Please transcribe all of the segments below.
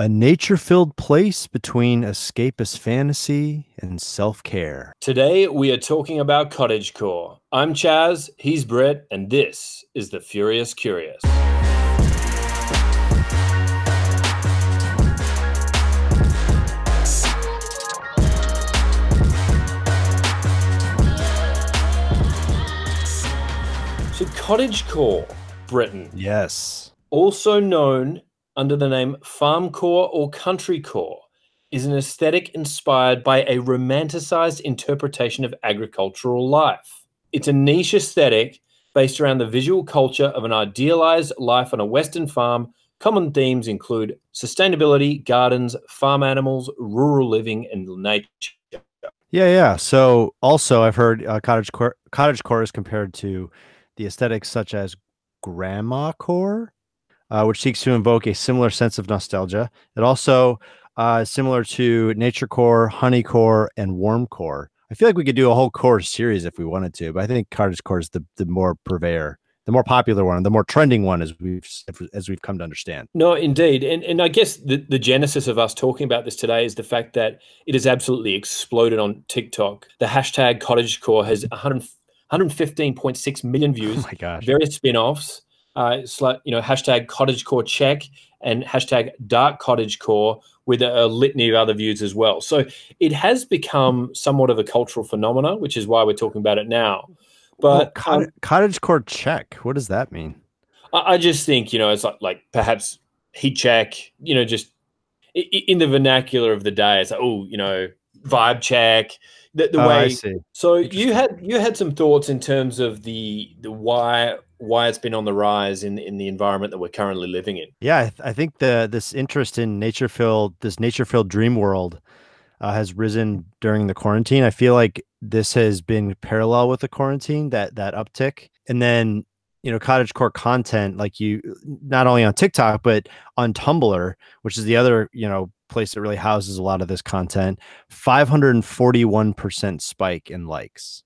a nature filled place between escapist fantasy and self care. Today, we are talking about cottagecore. I'm Chaz, he's Brett, and this is The Furious Curious. So, cottagecore, Britain, Yes. also known under the name farmcore or countrycore, is an aesthetic inspired by a romanticized interpretation of agricultural life. It's a niche aesthetic based around the visual culture of an idealized life on a Western farm. Common themes include sustainability, gardens, farm animals, rural living, and nature. Yeah, yeah. So also, I've heard uh, cottage core, cottage core is compared to the aesthetics such as grandma core, uh, which seeks to invoke a similar sense of nostalgia. It also uh, is similar to nature core, honey core, and warm core. I feel like we could do a whole core series if we wanted to, but I think cottage core is the, the more purveyor, the more popular one, the more trending one, as we've as we've come to understand. No, indeed, and and I guess the the genesis of us talking about this today is the fact that it has absolutely exploded on TikTok. The hashtag cottage core has 100, 115.6 million views. Oh my gosh! Various spin-offs. Uh, it's like you know hashtag cottagecore check and hashtag dark cottagecore with a, a litany of other views as well. So it has become somewhat of a cultural phenomena, which is why we're talking about it now. But cottage, um, cottage core check. What does that mean? I, I just think you know it's like, like perhaps heat check. You know, just in the vernacular of the day, it's like oh, you know, vibe check. The, the Oh, way I see. So you had you had some thoughts in terms of the the why why it's been on the rise in in the environment that we're currently living in. Yeah, I, th- I think the this interest in nature filled this nature filled dream world uh, has risen during the quarantine. I feel like this has been parallel with the quarantine that that uptick, and then you know cottage core content like you not only on TikTok but on Tumblr, which is the other you know place that really houses a lot of this content. Five hundred and forty one percent spike in likes.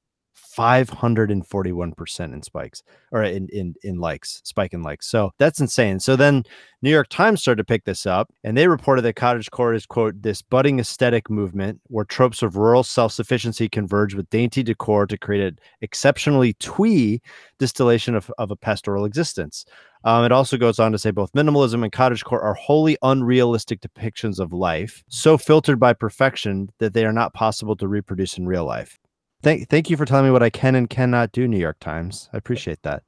541% in spikes or in, in in likes spike in likes. So that's insane. So then new york times started to pick this up and they reported that cottage cottagecore is quote this budding aesthetic movement where tropes of rural self-sufficiency converge with dainty decor to create an exceptionally twee distillation of, of a pastoral existence. Um, it also goes on to say both minimalism and cottagecore are wholly unrealistic depictions of life, so filtered by perfection that they are not possible to reproduce in real life. Thank, thank you for telling me what I can and cannot do, New York Times. I appreciate that.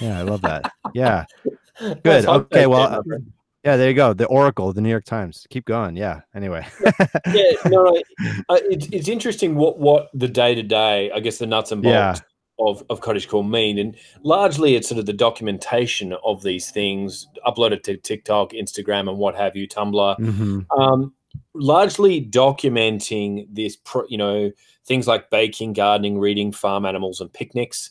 Yeah, I love that. Yeah, good. Okay, well, uh, yeah, there you go. The Oracle, the New York Times. Keep going. Yeah. Anyway. yeah, no, no, uh, it's it's interesting what what the day to day, I guess, the nuts and bolts Yeah. of of cottagecore mean, and largely it's sort of the documentation of these things uploaded to TikTok, Instagram, and what have you, Tumblr. Mhm. um, largely documenting this, pro, you know, things like baking, gardening, reading, farm animals, and picnics.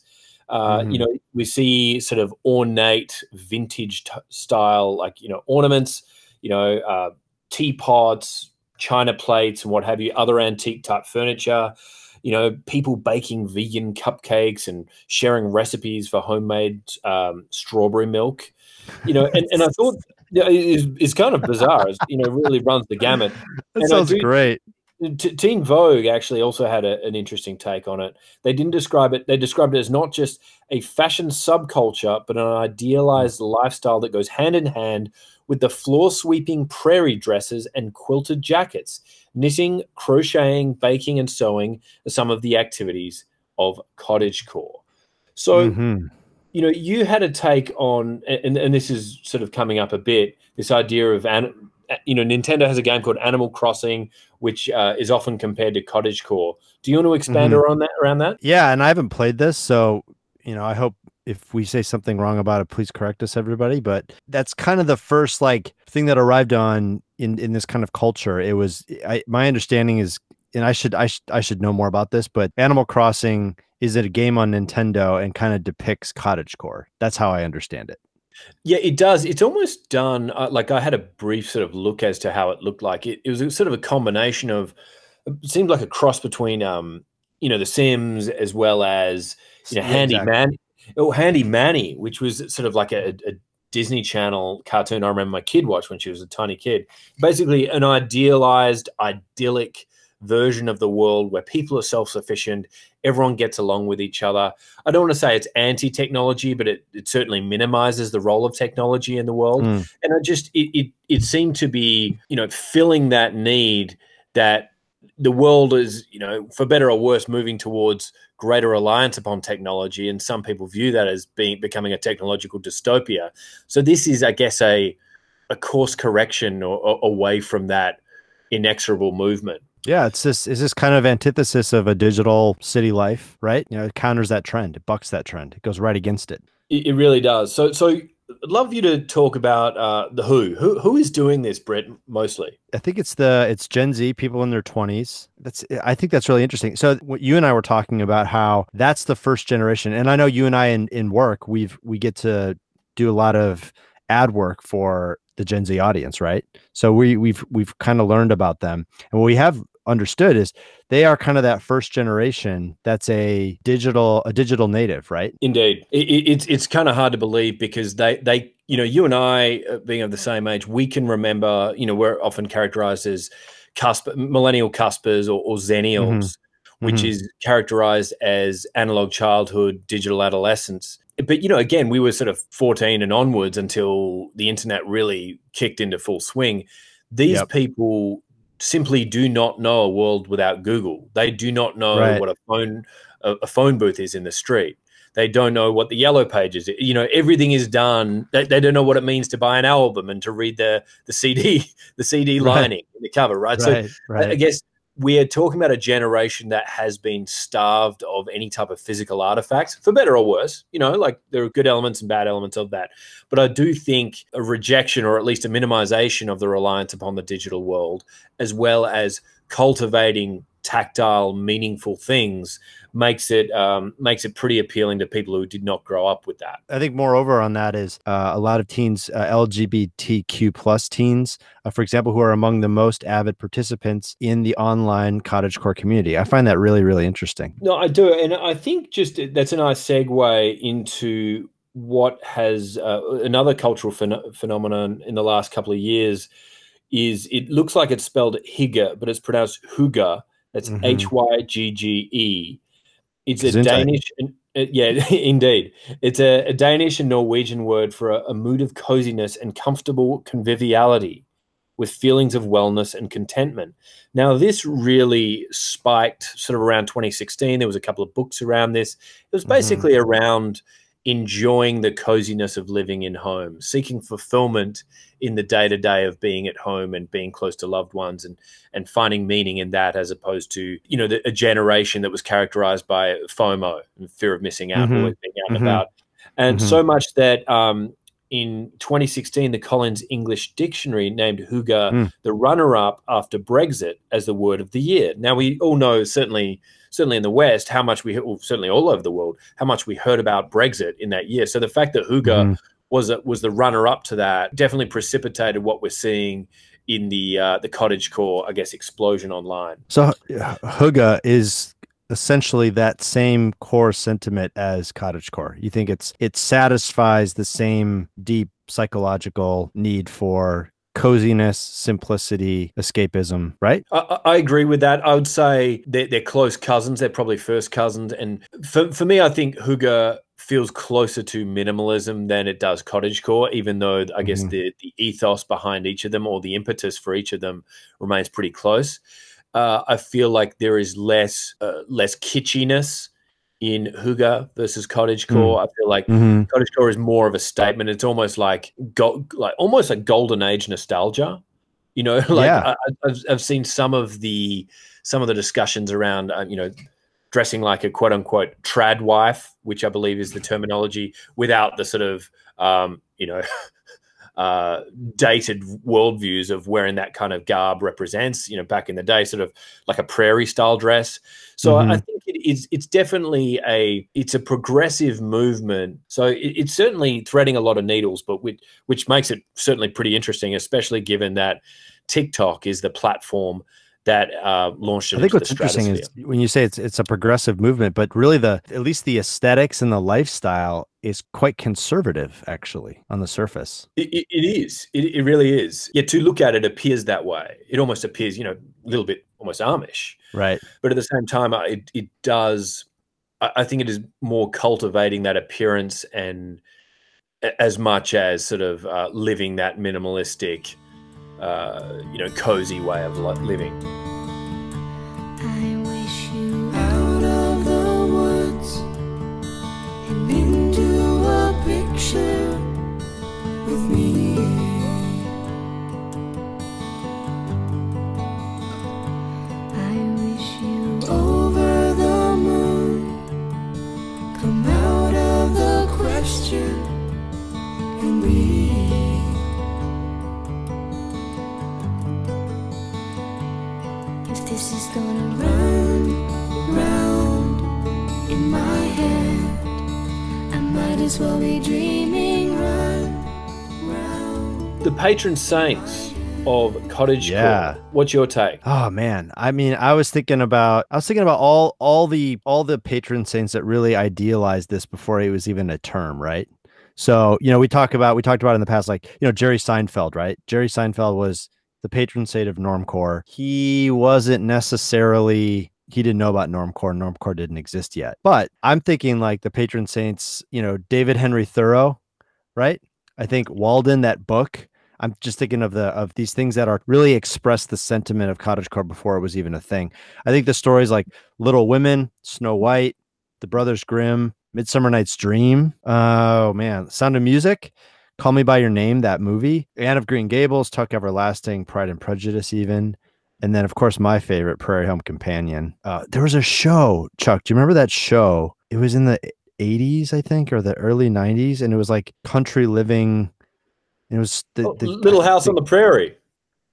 Uh, Mhm. You know, we see sort of ornate, vintage t- style, like you know, ornaments. You know, uh, teapots, china plates, and what have you, other antique type furniture. You know, people baking vegan cupcakes and sharing recipes for homemade um, strawberry milk. You know, and, and I thought yeah, it's, it's kind of bizarre. It's, you know, really runs the gamut. That And sounds do- great. T- Teen Vogue actually also had a, an interesting take on it. They didn't describe it. They described it as not just a fashion subculture, but an idealized lifestyle that goes hand in hand with the floor sweeping prairie dresses and quilted jackets. Knitting, crocheting, baking, and sewing are some of the activities of cottagecore. So Mhm. you know, you had a take on, and, and this is sort of coming up a bit, this idea of, an, you know, Nintendo has a game called Animal Crossing, which uh, is often compared to Cottagecore. Do you want to expand Mhm. around that? Around that? Yeah, and I haven't played this, so you know, I hope if we say something wrong about it, please correct us, everybody. But that's kind of the first like thing that arrived on in in this kind of culture. It was I, my understanding is, and I should I should I should know more about this, but Animal Crossing is it a game on Nintendo and kind of depicts cottagecore. That's how I understand it. Yeah, it does. It's almost done. Uh, like I had a brief sort of look as to how it looked like. It, it was a, sort of a combination of. It seemed like a cross between, um, you know, The Sims as well as you know, Yeah, Handy exactly. Man, oh, Handy Manny, which was sort of like a, a Disney Channel cartoon I remember my kid watched when she was a tiny kid. Basically, an idealized, idyllic version of the world where people are self sufficient, everyone gets along with each other. I don't want to say it's anti technology, but it, it certainly minimizes the role of technology in the world. Mm. And I just, it, it, it seemed to be, you know, filling that need that the world is, you know, for better or worse, moving towards greater reliance upon technology, and some people view that as being becoming a technological dystopia. So this is, I guess, a a course correction or, or away from that inexorable movement. Yeah, it's this is this kind of antithesis of a digital city life, right? You know, it counters that trend, it bucks that trend, it goes right against it. It, it really does. So, so I'd love you to talk about uh, the Who. Who who is doing this, Brett? Mostly, I think it's the it's Gen Z people in their twenties. That's I think that's really interesting. So what you and I were talking about how that's the first generation, and I know you and I in in work we've we get to do a lot of ad work for the Gen Z audience, right? So we we've we've kind of learned about them, and what we have understood is they are kind of that first generation that's a digital a digital native, right? Indeed, it, it, it's it's kind of hard to believe because they they you know you and I uh, being of the same age, we can remember you know we're often characterized as cusp millennial cuspers or, or zennials. Mm-hmm which mm-hmm. is characterized as analog childhood, digital adolescence. But you know, again, we were sort of 14 and onwards until the internet really kicked into full swing. These yep. people simply do not know a world without Google. They do not know right. what a phone a, a, phone booth is in the street. They don't know what the yellow pages. You know, everything is done. They, they don't know what it means to buy an album and to read the the CD the CD lining right. in the cover. Right. right. So I guess we are talking about a generation that has been starved of any type of physical artifacts, for better or worse. You know, like there are good elements and bad elements of that. But I do think a rejection or at least a minimization of the reliance upon the digital world, as well as cultivating tactile, meaningful things makes it um, makes it pretty appealing to people who did not grow up with that. I think moreover on that is uh, a lot of teens, uh, LGBTQ plus teens, uh, for example, who are among the most avid participants in the online cottagecore community. I find that really really interesting. No, I do, and I think just that's a nice segue into what has uh, another cultural phen- phenomenon in the last couple of years is it looks like it's spelled higa, but it's pronounced Huga. That's mm-hmm. H Y G G E. It's a Danish, uh, yeah, indeed. It's a, a, Danish and Norwegian word for a, a mood of coziness and comfortable conviviality with feelings of wellness and contentment. Now, this really spiked sort of around 2016. There was a couple of books around this. It was mm-hmm. basically mm-hmm. around enjoying the coziness of living in home, seeking fulfillment in the day to day of being at home and being close to loved ones and and finding meaning in that as opposed to you know the, a generation that was characterized by FOMO and fear of missing out, mm-hmm. always being out and mm-hmm. about, and mm-hmm. so much that um, in 2016, the Collins English Dictionary named Hygge mm. the runner-up after Brexit as the word of the year. Now we all know certainly certainly in the West, how much we, well, certainly all over the world, how much we heard about Brexit in that year. So the fact that Hygge mm. was a, was the runner up to that definitely precipitated what we're seeing in the uh, the cottage core, I guess, explosion online. So Hygge is essentially that same core sentiment as cottage core. You think it's it satisfies the same deep psychological need for coziness, simplicity, escapism, right? I, I, agree with that. I would say they're, they're, close cousins. They're probably first cousins. And for, for me, I think Hygge feels closer to minimalism than it does cottagecore, even though I guess mm-hmm. the, the ethos behind each of them or the impetus for each of them remains pretty close. Uh, I feel like there is less uh, less kitschiness in Hygge versus cottagecore. Mm. I feel like mm-hmm. cottagecore is more of a statement. It's almost like go, like almost like golden age nostalgia. You know, like yeah. I, have I've seen some of the some of the discussions around uh, you know dressing like a quote unquote trad wife, which I believe is the terminology, without the sort of um, you know uh, dated worldviews of wearing that kind of garb represents. You know, back in the day, sort of like a prairie style dress. So mm-hmm. I think it is. It's definitely a. It's a progressive movement. So it, it's certainly threading a lot of needles, but which which makes it certainly pretty interesting, especially given that TikTok is the platform that uh, launched it I think into what's the interesting is when you say it's it's a progressive movement, but really the at least the aesthetics and the lifestyle is quite conservative, actually, on the surface. It, it, it is. It, it really is. Yeah, to look at it appears that way. It almost appears, you know, a little bit almost Amish. Right. But at the same time, uh, it, it does, I, I think it is more cultivating that appearance and as much as sort of uh, living that minimalistic, uh, you know, cozy way of living. Patron saints of cottage Yeah. core. What's your take? Oh man, I mean, I was thinking about I was thinking about all all the all the patron saints that really idealized this before it was even a term, right? So, you know, we talk about we talked about in the past like, you know, Jerry Seinfeld, right? Jerry Seinfeld was the patron saint of normcore. He wasn't necessarily he didn't know about normcore. Normcore didn't exist yet. But I'm thinking like the patron saints, you know, David Henry Thoreau, right? I think Walden, that book, I'm just thinking of the of these things that are really express the sentiment of cottagecore before it was even a thing. I think the stories like Little Women, Snow White, The Brothers Grimm, Midsummer Night's Dream. Oh man, Sound of Music, Call Me by Your Name, that movie, Anne of Green Gables, Tuck Everlasting, Pride and Prejudice, even. And then, of course, my favorite, Prairie Home Companion. Uh, there was a show, Chuck. Do you remember that show? It was in the 80s, I think, or the early 90s, and it was like country living. It was the, Oh, Little House on the Prairie.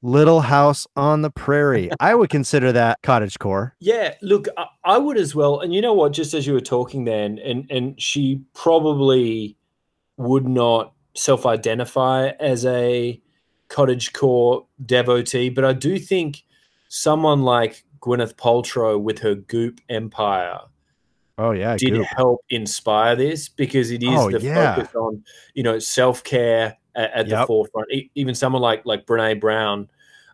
Little House on the Prairie. I would consider that cottage core. Yeah, look, I, I would as well. And you know what? Just as you were talking then, and and she probably would not self-identify as a cottage core devotee, but I do think someone like Gwyneth Paltrow with her Goop Empire Oh yeah, did Goop. help inspire this because it is Oh, the yeah. focus on you know self care at, at the forefront. E- even someone like like Brene Brown,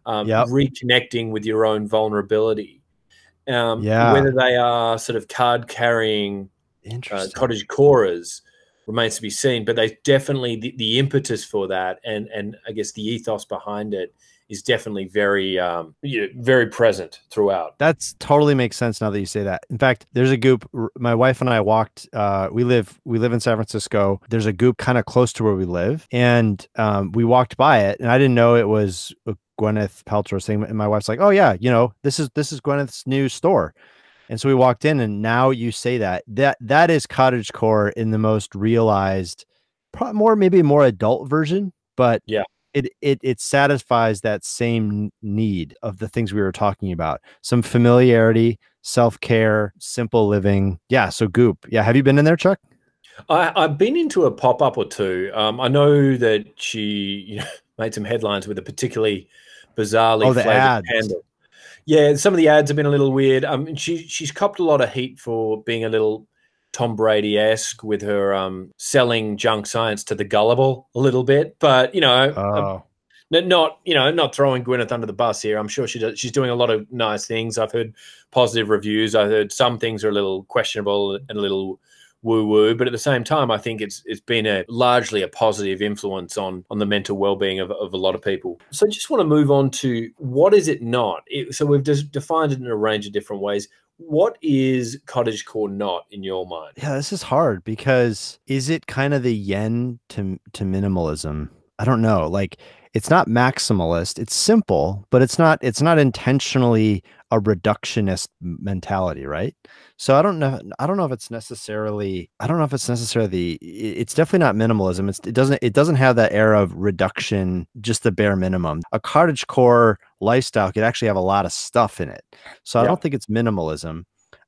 um, Yep. reconnecting with your own vulnerability. Um, Yeah. Whether they are sort of card carrying uh, cottage corers remains to be seen, but they definitely the, the impetus for that and and I guess the ethos behind it is definitely very um, very present throughout. That's totally makes sense now that you say that. In fact, there's a goop. My wife and I walked. Uh, we live we live in San Francisco. There's a goop kind of close to where we live, and um, we walked by it, and I didn't know it was a Gwyneth Paltrow thing. And my wife's like, "Oh yeah, you know this is this is Gwyneth's new store." And so we walked in, and now you say that that that is cottage core in the most realized, more maybe more adult version, but Yeah. It it it satisfies that same need of the things we were talking about some familiarity self-care simple living yeah so goop yeah have you been in there chuck I, I've been into a pop up or two. Um, I know that she you know, made some headlines with a particularly bizarrely Oh, the flavored ads. candle. Yeah, some of the ads have been a little weird. Um, she she's copped a lot of heat for being a little Tom Brady esque with her um, selling junk science to the gullible a little bit. But you know, oh not you know not throwing Gwyneth under the bus here. I'm sure she does, she's doing a lot of nice things. I've heard positive reviews. I heard some things are a little questionable and a little woo woo, but at the same time, I think it's it's been a largely a positive influence on on the mental well being of, of a lot of people. So I just want to move on to what is it not? It, so we've just defined it in a range of different ways. What is cottage core not in your mind? yeah this is hard because is it kind of the yen to to minimalism i don't know like it's not maximalist it's simple but it's not it's not intentionally a reductionist mentality right? So i don't know i don't know if it's necessarily i don't know if it's necessarily it's definitely not minimalism it's, it doesn't it doesn't have that air of reduction just the bare minimum. A cottage core lifestyle could actually have a lot of stuff in it so i Yeah. don't think it's minimalism.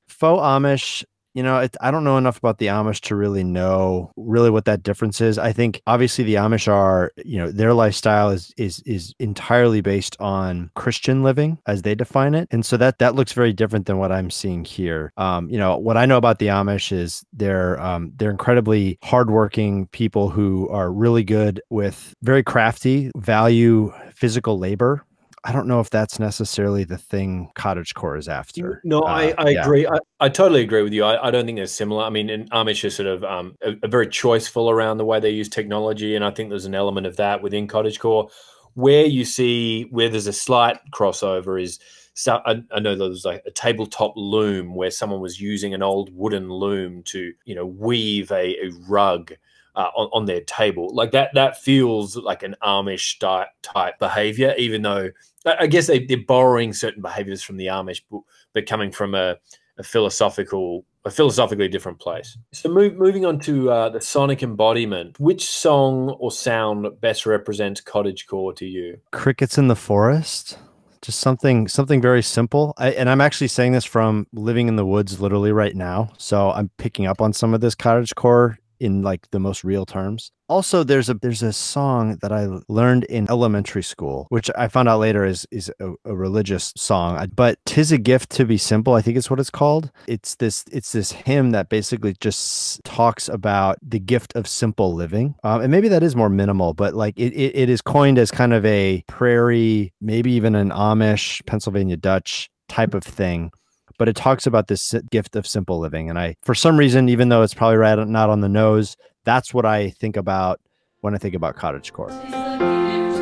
Faux amish you know, it, I don't know enough about the Amish to really know really what that difference is. I think obviously the Amish are, you know, their lifestyle is is is entirely based on Christian living as they define it, and so that that looks very different than what I'm seeing here. Um, you know, what I know about the Amish is they're um, they're incredibly hardworking people who are really good with very crafty, value physical labor I don't know if that's necessarily the thing cottage core is after. No, uh, I, I yeah. agree. I, I totally agree with you. I, I don't think they're similar. I mean, in Amish are sort of um, a, a very choiceful around the way they use technology, and I think there's an element of that within cottage core Where you see where there's a slight crossover is so I, I, know there was like a tabletop loom where someone was using an old wooden loom to you know weave a, a rug uh, on, on, their table. Like that, that feels like an Amish type, type behavior, even though I guess they, are borrowing certain behaviors from the Amish, but, but coming from a, a, philosophical, a philosophically different place. So move, moving on to uh, the sonic embodiment, which song or sound best represents cottagecore to you? Crickets in the forest just something something very simple. I, and i'm actually saying this from living in the woods literally right now. So i'm picking up on some of this cottage core in like the most real terms. Also, there's a there's a song that I learned in elementary school, which I found out later is is a, a religious song. But "Tis a Gift to Be Simple," I think is what it's called. It's this it's this hymn that basically just talks about the gift of simple living, um, and maybe that is more minimal, but like it, it it is coined as kind of a prairie, maybe even an Amish, Pennsylvania Dutch type of thing but it talks about this gift of simple living. And I, for some reason, even though it's probably right not on the nose, that's what I think about when I think about cottagecore. Sure.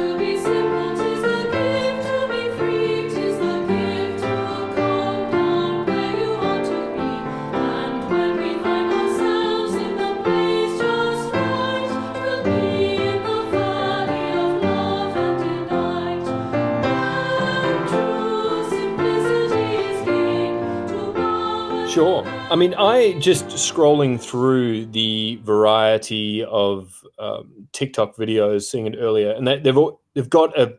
I mean, I just scrolling through the variety of um, TikTok videos, seeing it earlier, and they, they've they've got a.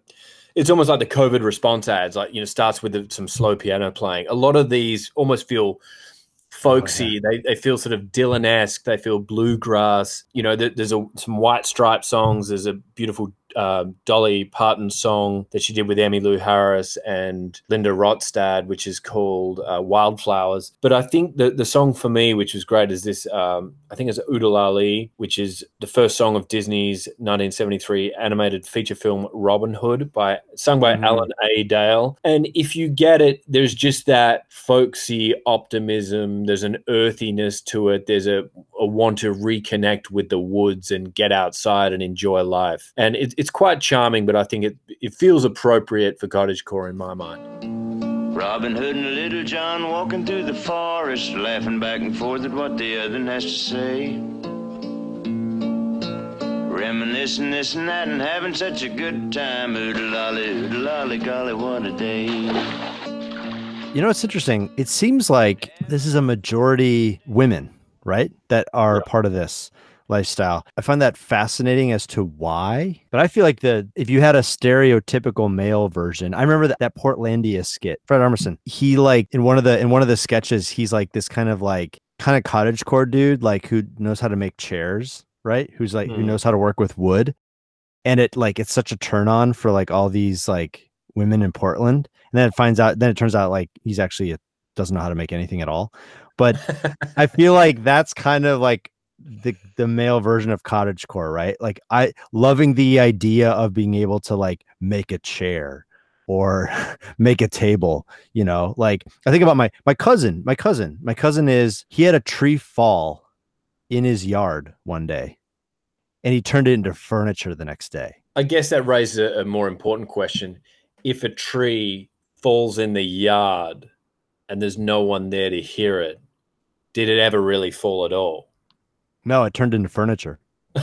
It's almost like the COVID response ads, like you know, starts with the, some slow piano playing. A lot of these almost feel folksy. Oh, yeah. They they feel sort of Dylan esque. They feel bluegrass. You know, there's a, some White Stripe songs. There's a beautiful uh, Dolly Parton song that she did with Emmylou Harris and Linda Ronstadt, which is called uh, Wildflowers. But I think the, the song for me, which was great, is this um, I think it's Oo-de-lally, which is the first song of Disney's 1973 animated feature film Robin Hood, by sung by mm-hmm. Alan A. Dale. And if you get it, there's just that folksy optimism. There's an earthiness to it. There's a, a want to reconnect with the woods and get outside and enjoy life. And it, it's quite charming, but I think it it feels appropriate for cottagecore in my mind. Robin Hood and Little John walking through the forest, laughing back and forth at what the other has to say. Reminiscing this and that and having such a good time. Oo-de-lally, oo-de-lally, golly, what a day. You know, it's interesting. It seems like this is a majority women, right? That are yeah. part of this lifestyle. I find that fascinating as to why. But I feel like the if you had a stereotypical male version, I remember that, that Portlandia skit, Fred Armisen, he like in one of the in one of the sketches, he's like this kind of like kind of cottage core dude, like who knows how to make chairs, right? Who's like mm. who knows how to work with wood. And it like it's such a turn on for like all these like women in Portland. And then it finds out then it turns out like he's actually a, doesn't know how to make anything at all. But I feel like that's kind of like the the male version of cottage core right? Like i loving the idea of being able to like make a chair or make a table you know? Like i think about my my cousin my cousin my cousin is he had a tree fall in his yard one day and he turned it into furniture the next day. I guess that raises a, a more important question. If a tree falls in the yard and there's no one there to hear it did it ever really fall at all no, it turned into furniture.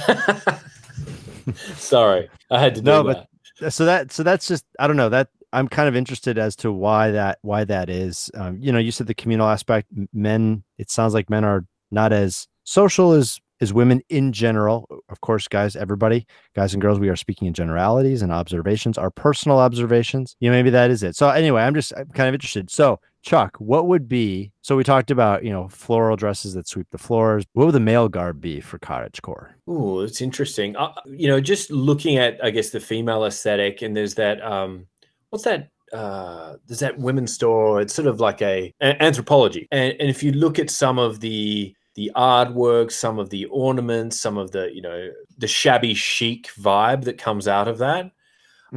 Sorry, I had to no, but that. so that so that's just I don't know that I'm kind of interested as to why that why that is. Um, you know, you said the communal aspect. Men, it sounds like men are not as social as as women in general. Of course, guys, everybody, guys and girls, we are speaking in generalities and observations, our personal observations. You know, maybe that is it. So anyway, I'm just I'm kind of interested. So Chuck, what would be so we talked about, you know, floral dresses that sweep the floors. What would the male garb be for cottage core? Oh, it's interesting. Uh, you know, just looking at I guess the female aesthetic and there's that um what's that uh there's that women's store it's sort of like a, a Anthropologie and, and if you look at some of the the artwork some of the ornaments some of the you know the shabby chic vibe that comes out of that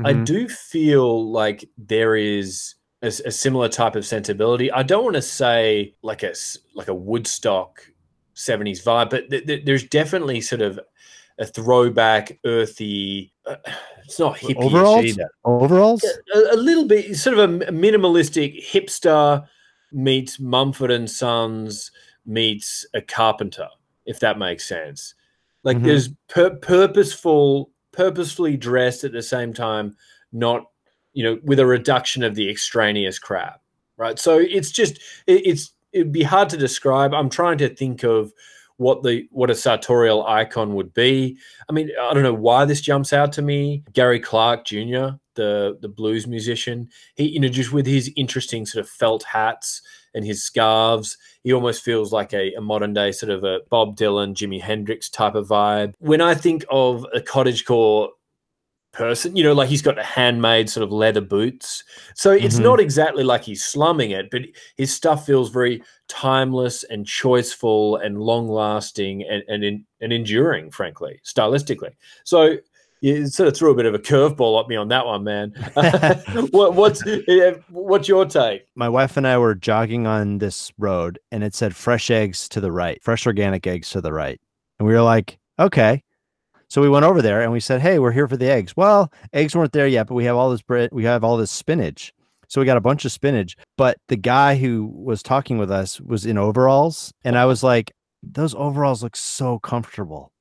I Mhm. do feel like there is a, a similar type of sensibility. I don't want to say like a like a Woodstock '70s vibe, but th- th- there's definitely sort of a throwback, earthy. Uh, it's not hippie overalls. either. Overalls? A, a little bit, sort of a minimalistic hipster meets Mumford and Sons meets a carpenter, if that makes sense. Like Mhm. there's pur- purposeful, purposefully dressed at the same time, not you know, with a reduction of the extraneous crap, right? So it's just it, it's it'd be hard to describe. I'm trying to think of what the what a sartorial icon would be. I mean, I don't know why this jumps out to me. Gary Clark Jr., the the blues musician, he you know just with his interesting sort of felt hats and his scarves, he almost feels like a, a modern day sort of a Bob Dylan, Jimi Hendrix type of vibe. When I think of a cottagecore person, you know, like he's got handmade sort of leather boots. So it's Mhm. not exactly like he's slumming it, but his stuff feels very timeless and choiceful and long lasting and and, in, and enduring, frankly, stylistically. So you sort of threw a bit of a curveball at me on that one, man. what, what's what's your take? My wife and I were jogging on this road and it said fresh eggs to the right, fresh organic eggs to the right. And we were like, okay. So we went over there and we said, hey, we're here for the eggs. Well, eggs weren't there yet, but we have all this bread, we have all this spinach. So we got a bunch of spinach. But the guy who was talking with us was in overalls. And I was like, those overalls look so comfortable.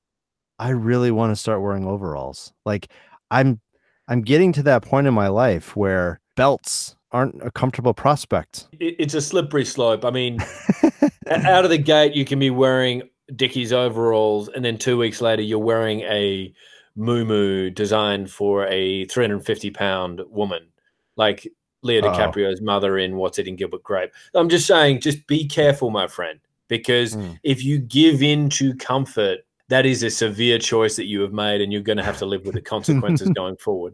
I really want to start wearing overalls. Like I'm I'm getting to that point in my life where belts aren't a comfortable prospect. It's a slippery slope. I mean, out of the gate, you can be wearing Dickies overalls, and then two weeks later, you're wearing a moo designed for a 350 pound woman, like Leo. DiCaprio's mother in What's Eating Gilbert Grape. I'm just saying, just be careful, my friend, because Mm. if you give in to comfort, that is a severe choice that you have made, and you're going to have to live with the consequences going forward.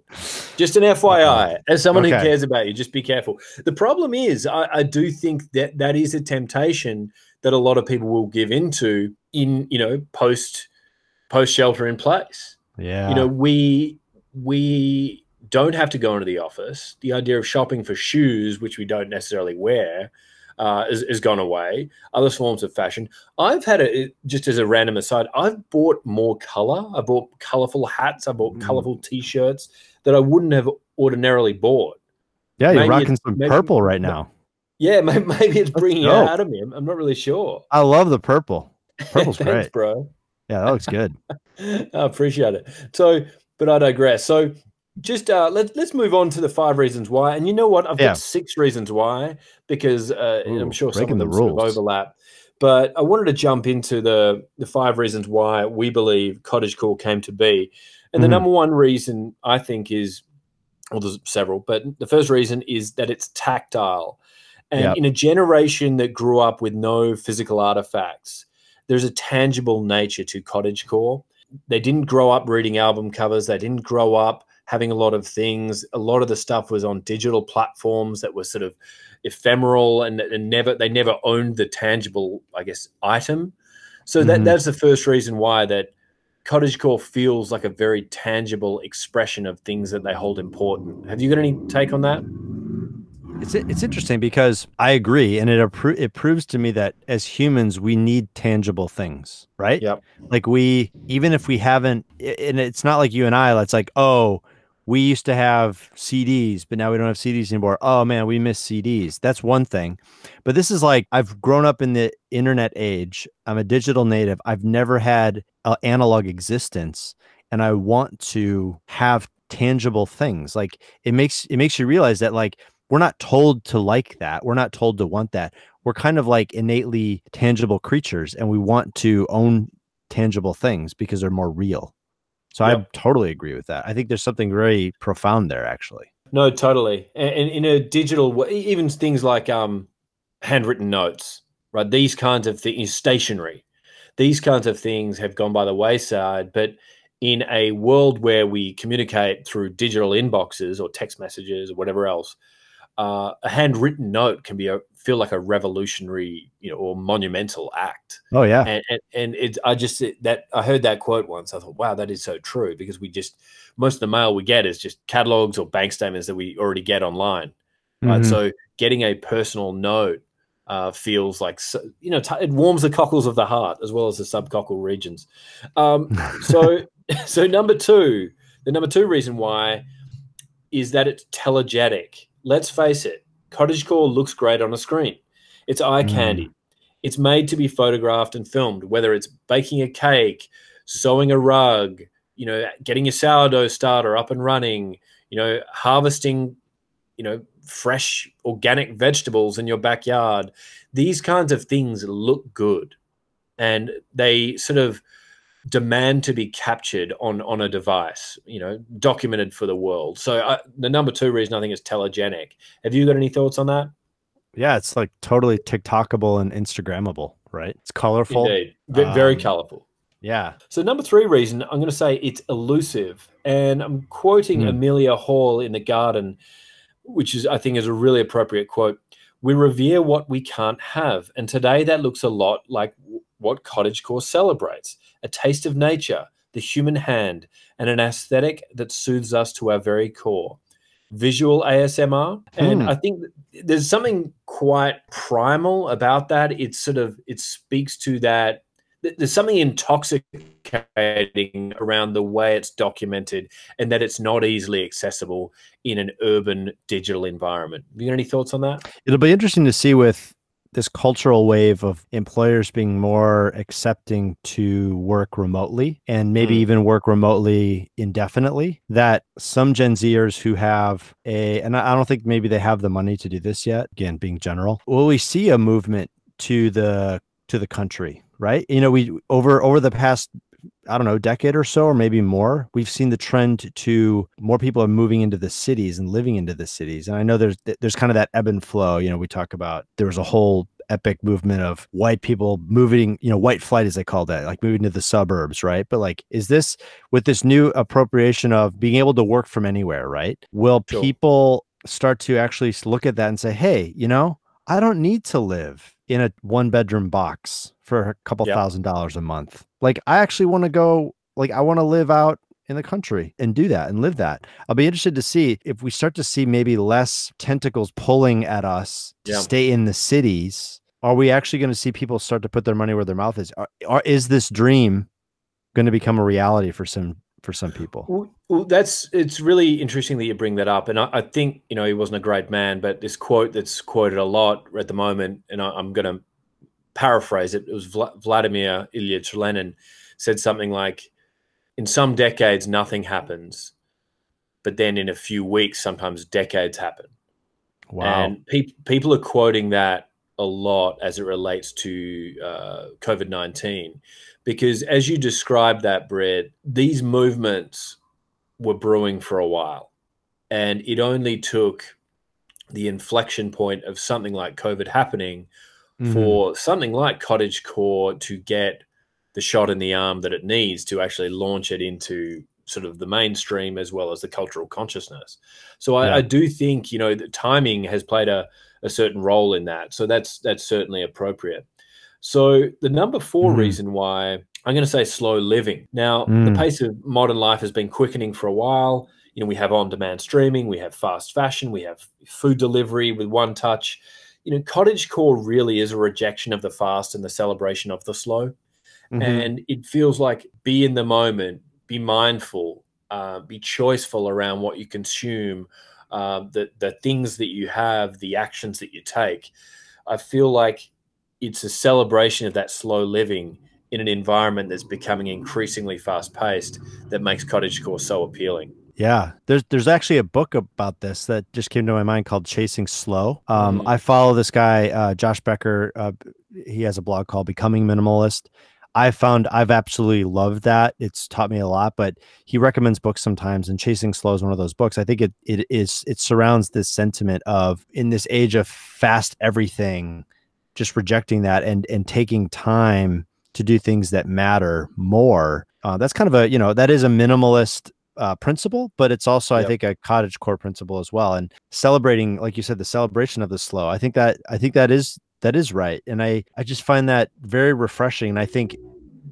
Just an FYI, as someone who cares about you, just be careful. The problem is, I, I do think that that is a temptation that a lot of people will give into in you know post post shelter in place. Yeah. You know, we we don't have to go into the office. The idea of shopping for shoes, which we don't necessarily wear, uh, is, is gone away. Other forms of fashion. I've had it just as a random aside. I've bought more color. I bought colorful hats. I bought Mm. colorful t-shirts that I wouldn't have ordinarily bought. yeah, you're maybe rocking some maybe- purple right now. Yeah, may- maybe it's bringing it out of me. I'm, not really sure. I love the purple. Purple's Thanks, great. bro. Yeah, that looks good. I appreciate it. So, but I digress. So, just uh, let's let's move on to the five reasons why. And you know what? I've Yeah. got six reasons why because uh, and I'm sure some of the them sort of overlap. But I wanted to jump into the the five reasons why we believe cottagecore came to be. And the Mhm. number one reason I think is, well, there's several, but the first reason is that it's tactile. And Yep. in a generation that grew up with no physical artifacts, there's a tangible nature to cottagecore. They didn't grow up reading album covers. They didn't grow up having a lot of things. A lot of the stuff was on digital platforms that were sort of ephemeral and, and never they never owned the tangible, I guess, item. So that Mhm. that's the first reason why that cottagecore feels like a very tangible expression of things that they hold important. Have you got any take on that? It's it's interesting because I agree, and it appro- it proves to me that as humans we need tangible things, right? Yep. Like we, even if we haven't, and it's not like you and I. It's like, oh, we used to have CDs, but now we don't have CDs anymore. Oh man, we miss CDs. That's one thing. But this is like I've grown up in the internet age. I'm a digital native. I've never had an analog existence, and I want to have tangible things. Like it makes it makes you realize that like we're not told to like that. We're not told to want that. We're kind of like innately tangible creatures and we want to own tangible things because they're more real. So I totally agree with that. I think there's something very profound there actually. No, totally. And, and in a digital way, even things like um, handwritten notes, right? These kinds of things, stationery, these kinds of things have gone by the wayside. But in a world where we communicate through digital inboxes or text messages or whatever else, uh, a handwritten note can be a feel like a revolutionary, you know, or monumental act. Oh yeah, and and, and it, I just that I heard that quote once. I thought, wow, that is so true because we just most of the mail we get is just catalogs or bank statements that we already get online, right? Mhm. So getting a personal note uh, feels like so, you know t- it warms the cockles of the heart as well as the subcockle regions. Um, so so number two, the number two reason why is that it's telegenic. Let's face it, cottagecore looks great on a screen. It's eye Mm. candy. It's made to be photographed and filmed, whether it's baking a cake, sewing a rug, you know, getting your sourdough starter up and running, you know, harvesting, you know, fresh organic vegetables in your backyard. These kinds of things look good and they sort of demand to be captured on on a device you know documented for the world so uh, the number two reason i think is telegenic have you got any thoughts on that yeah. It's like totally TikTokable and Instagrammable, right? It's colorful. indeed very Um, colorful Yeah. so number three reason i'm going to say it's elusive and i'm quoting Hmm. amelia hall in the garden which is i think is a really appropriate quote we revere what we can't have and today that looks a lot like what cottagecore celebrates a taste of nature the human hand and an aesthetic that soothes us to our very core visual asmr and Hmm. i think there's something quite primal about that it's sort of it speaks to that there's something intoxicating around the way it's documented and that it's not easily accessible in an urban digital environment. Have you got any thoughts on that? It'll be interesting to see with this cultural wave of employers being more accepting to work remotely and maybe Mm. even work remotely indefinitely that some gen zers who have a and i I don't think maybe they have the money to do this yet again being general will we see a movement to the to the country right you know we over over the past I don't know, decade or so, or maybe more, we've seen the trend to more people are moving into the cities and living into the cities. And I know there's there's kind of that ebb and flow. You know, we talk about there was a whole epic movement of white people moving, you know, white flight as they call that, like moving to the suburbs, right? But like, is this with this new appropriation of being able to work from anywhere, right? Will Sure. people start to actually look at that and say, hey, you know, I don't need to live in a one bedroom box for a couple Yep. thousand dollars a month. Like I actually want to go like I want to live out in the country and do that and live that. I'll be interested to see if we start to see maybe less tentacles pulling at us to Yeah. stay in the cities. Are we actually going to see people start to put their money where their mouth is? Are, are, is this dream going to become a reality for some for some people? Well, that's it's really interesting that you bring that up, and I, I think you know he wasn't a great man, but this quote that's quoted a lot at the moment, and I, I'm going to paraphrase it. It was Vla- Vladimir Ilyich Lenin said something like, "In some decades, nothing happens, but then in a few weeks, sometimes decades happen." Wow. And pe- people are quoting that a lot as it relates to uh, COVID 19. Because as you described that, Brett, these movements were brewing for a while. And it only took the inflection point of something like COVID happening Mhm. for something like Cottage Core to get the shot in the arm that it needs to actually launch it into sort of the mainstream as well as the cultural consciousness. So I, Yeah. I do think you know the timing has played a, a certain role in that. So that's that's certainly appropriate. So the number 4 Mhm. reason why I'm going to say slow living. Now the Mm. pace of modern life has been quickening for a while. You know we have on-demand streaming, we have fast fashion, we have food delivery with one touch you know, cottage core really is a rejection of the fast and the celebration of the slow. Mhm. And it feels like be in the moment, be mindful, uh, be choiceful around what you consume, uh, the the things that you have, the actions that you take. I feel like it's a celebration of that slow living in an environment that's becoming increasingly fast paced that makes cottage core so appealing. Yeah, there's there's actually a book about this that just came to my mind called Chasing Slow. Um, Mm. I follow this guy, uh, Josh Becker. Uh, he has a blog called Becoming Minimalist. I found I've absolutely loved that. It's taught me a lot, but he recommends books sometimes and Chasing Slow is one of those books. I think it it is it surrounds this sentiment of in this age of fast everything, just rejecting that and and taking time to do things that matter more. Uh, that's kind of a, you know, that is a minimalist uh, principle, but it's also, Yep. I think, a cottage core principle as well. And celebrating, like you said, the celebration of the slow. I think that I think that is that is right, and I I just find that very refreshing. And I think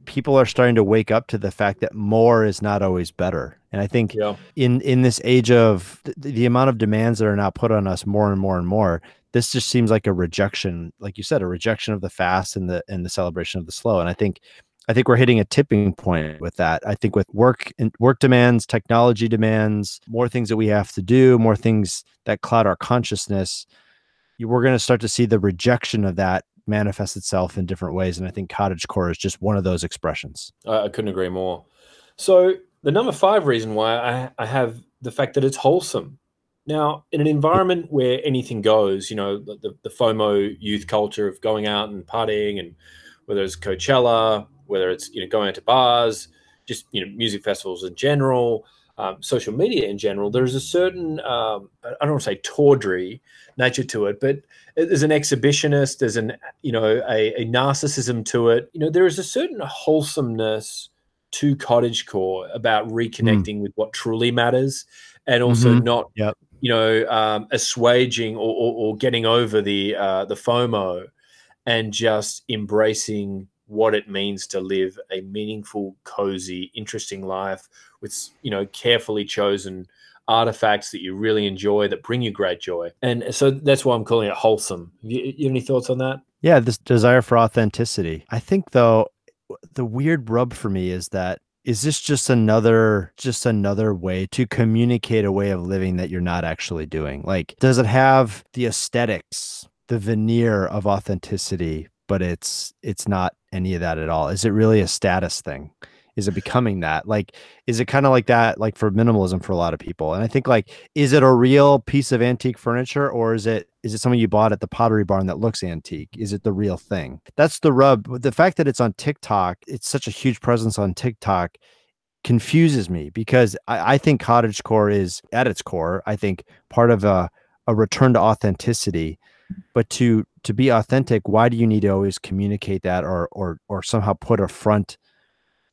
people are starting to wake up to the fact that more is not always better. And I think Yeah. in in this age of th- the amount of demands that are now put on us more and more and more this just seems like a rejection like you said a rejection of the fast and the and the celebration of the slow and i think i think we're hitting a tipping point with that i think with work and work demands technology demands more things that we have to do more things that cloud our consciousness we're going to start to see the rejection of that manifest itself in different ways and i think cottage core is just one of those expressions I, I couldn't agree more. So the number five reason why I, I have the fact that it's wholesome. Now, in an environment where anything goes, you know, the, the, FOMO youth culture of going out and partying, and whether it's Coachella, whether it's you know going out to bars, just you know music festivals in general, um, social media in general, there's a certain um, I don't want to say tawdry nature to it, but there's an exhibitionist, there's an you know a, a narcissism to it. You know, there is a certain wholesomeness to cottagecore about reconnecting with what truly matters, and also Mhm. not Yep. You know um, assuaging or, or, or getting over the uh, the FOMO, and just embracing what it means to live a meaningful, cozy, interesting life with you know carefully chosen artifacts that you really enjoy that bring you great joy. And so that's why I'm calling it wholesome. You, you have any thoughts on that? Yeah, this desire for authenticity. I think though the weird rub for me is that is this just another just another way to communicate a way of living that you're not actually doing? Like does it have the aesthetics, the veneer of authenticity, but it's it's not any of that at all? Is it really a status thing? Is it becoming that? Like is it kind of like that like for minimalism for a lot of people? And I think like is it a real piece of antique furniture or is it is it something you bought at the pottery barn that looks antique is it the real thing that's the rub the fact that it's on tiktok it's such a huge presence on tiktok confuses me because i, I think cottagecore is at its core i think part of a, a return to authenticity but to to be authentic why do you need to always communicate that or or or somehow put a front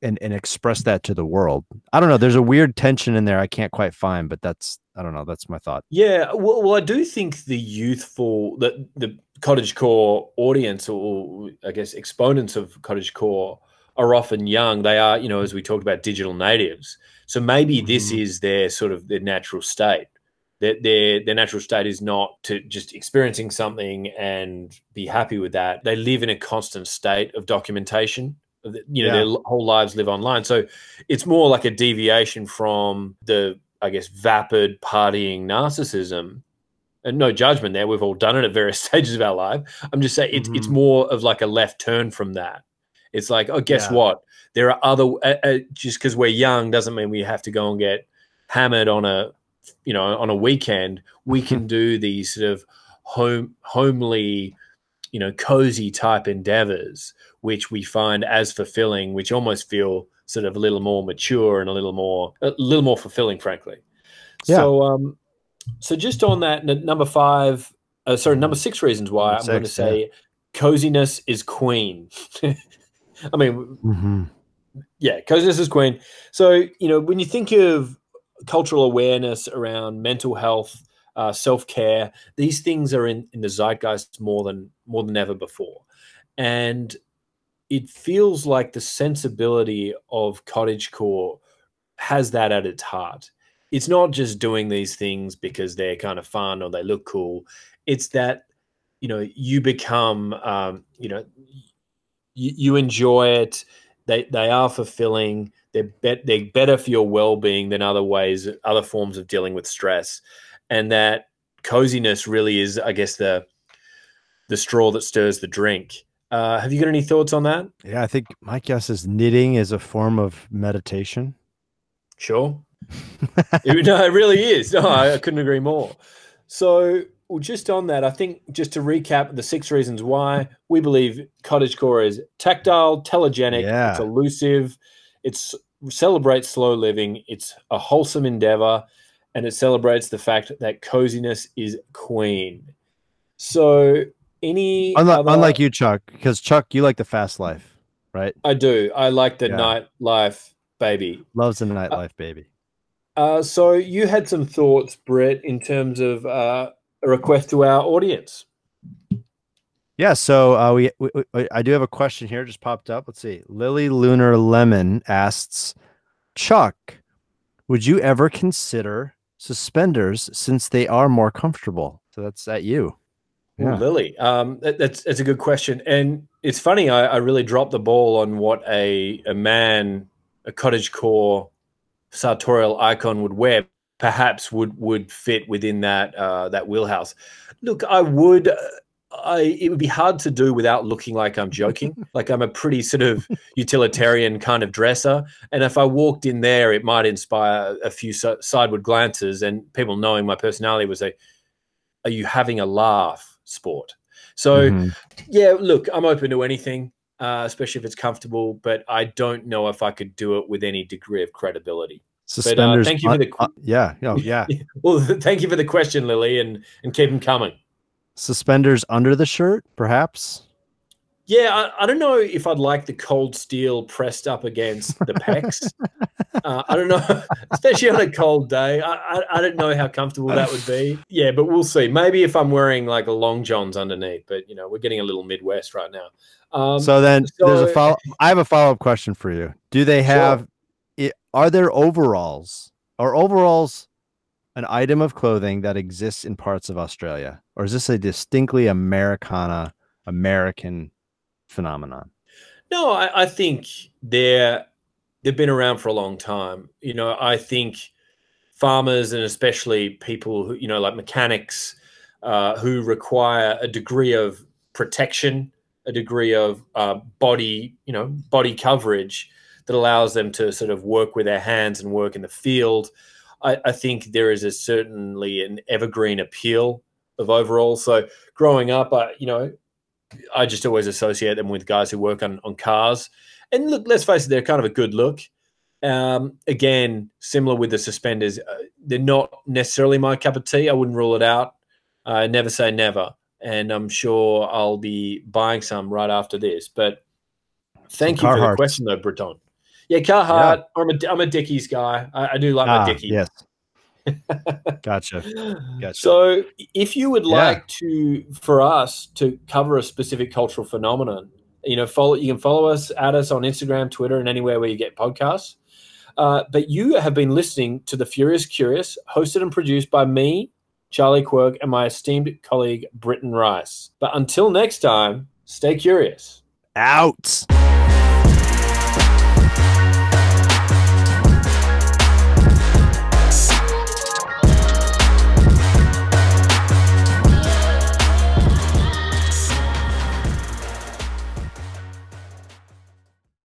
and, and express that to the world i don't know there's a weird tension in there i can't quite find but that's i don't know that's my thought Yeah, well, well I do think the youthful, the the cottagecore audience, or I guess exponents of cottagecore, are often young. They are, you know, as we talked about, digital natives. So maybe this Mhm. is their sort of their natural state. Their, their their natural state is not to just experiencing something and be happy with that. They live in a constant state of documentation. You know, Yeah. their whole lives live online. So it's more like a deviation from the I guess, vapid partying narcissism. And no judgment there. We've all done it at various stages of our life. I'm just saying it's it's Mhm. more of like a left turn from that. It's like, oh, guess Yeah. what? There are other. Uh, uh, just because we're young doesn't mean we have to go and get hammered on a, you know, on a weekend. We can do these sort of home homely, you know, cozy type endeavors, which we find as fulfilling, which almost feel sort of a little more mature and a little more a little more fulfilling, frankly. Yeah. So, um, so just on that, number five, uh, sorry, number six reasons why Number I'm going to six, yeah. say coziness is queen. I mean, Mhm. yeah, coziness is queen. So, you know, when you think of cultural awareness around mental health, uh, self care, these things are in, in the zeitgeist more than more than ever before, and it feels like the sensibility of cottagecore has that at its heart. It's not just doing these things because they're kind of fun or they look cool. It's that you know you become um, you know you, you enjoy it. They they are fulfilling. They're bet they're better for your well being than other ways, other forms of dealing with stress, and that coziness really is, I guess, the the straw that stirs the drink. Uh, have you got any thoughts on that? Yeah, I think my guess is knitting is a form of meditation. Sure. It- no, it really is. No, I, I couldn't agree more. So, Well, just on that, I think just to recap the six reasons why we believe cottagecore is tactile, telegenic, Yeah. it's elusive, it's celebrates slow living, it's a wholesome endeavor, and it celebrates the fact that coziness is queen. So, any Unlike, other- unlike you, Chuck, because Chuck, you like the fast life, right? I do. I like the Yeah. nightlife, baby. Loves the nightlife, baby. Uh, so you had some thoughts, Brett, in terms of uh, a request to our audience. Yeah, so uh, we, we, we- I do have a question here. Just popped up. Let's see. Lily Lunar Lemon asks, Chuck, would you ever consider suspenders since they are more comfortable? So that's at you. Ooh, Yeah. Lily, um, that, that's that's a good question, and it's funny. I, I really dropped the ball on what a a man, a cottage core sartorial icon would wear. Perhaps would would fit within that uh, that wheelhouse. Look, I would. uh, I it would be hard to do without looking like I'm joking. like I'm a pretty sort of utilitarian kind of dresser, and if I walked in there, it might inspire a few sideward glances, and people knowing my personality would say, "Are you having a laugh?" Sport. So Mhm. yeah, look, I'm open to anything, uh, especially if it's comfortable. But I don't know if I could do it with any degree of credibility. suspenders. thank you for the qu- uh, yeah, no, yeah. Well, thank you for the question, Lily, and and keep them coming. Suspenders under the shirt, perhaps. Yeah, I, I don't know if I'd like the cold steel pressed up against the pecs. uh, I don't know, especially on a cold day. I, I, I don't know how comfortable that would be. Yeah, but we'll see. Maybe if I'm wearing like a long johns underneath, but you know, we're getting a little Midwest right now. Um, so then there's a follow. I have a follow up question for you. Do they Sure. have? are there overalls? Are overalls an item of clothing that exists in parts of Australia, or is this a distinctly Americana American phenomenon? No, I, I think they're they've been around for a long time. You know, I think farmers and especially people who you know like mechanics uh, who require a degree of protection, a degree of uh, body you know body coverage that allows them to sort of work with their hands and work in the field. I, I think there is a certainly an evergreen appeal of overall. So growing up, I you know I just always associate them with guys who work on, on cars. And look, let's face it, they're kind of a good look. Um, again, similar with the suspenders, uh, they're not necessarily my cup of tea. I wouldn't rule it out. Uh, never say never. And I'm sure I'll be buying some right after this. But thank Some you for the question, though, Breton. Yeah, Carhartt. I'm a I'm a Dickies guy. I, I do like my Ah, Dickies. yes. Gotcha. Gotcha. So, if you would Yeah. like to, for us to cover a specific cultural phenomenon, you know, follow you can follow us, at us on Instagram, Twitter, and anywhere where you get podcasts. Uh, but you have been listening to the Furious Curious, hosted and produced by me, Charlie Quirk, and my esteemed colleague Britton Rice. But until next time, stay curious. Out.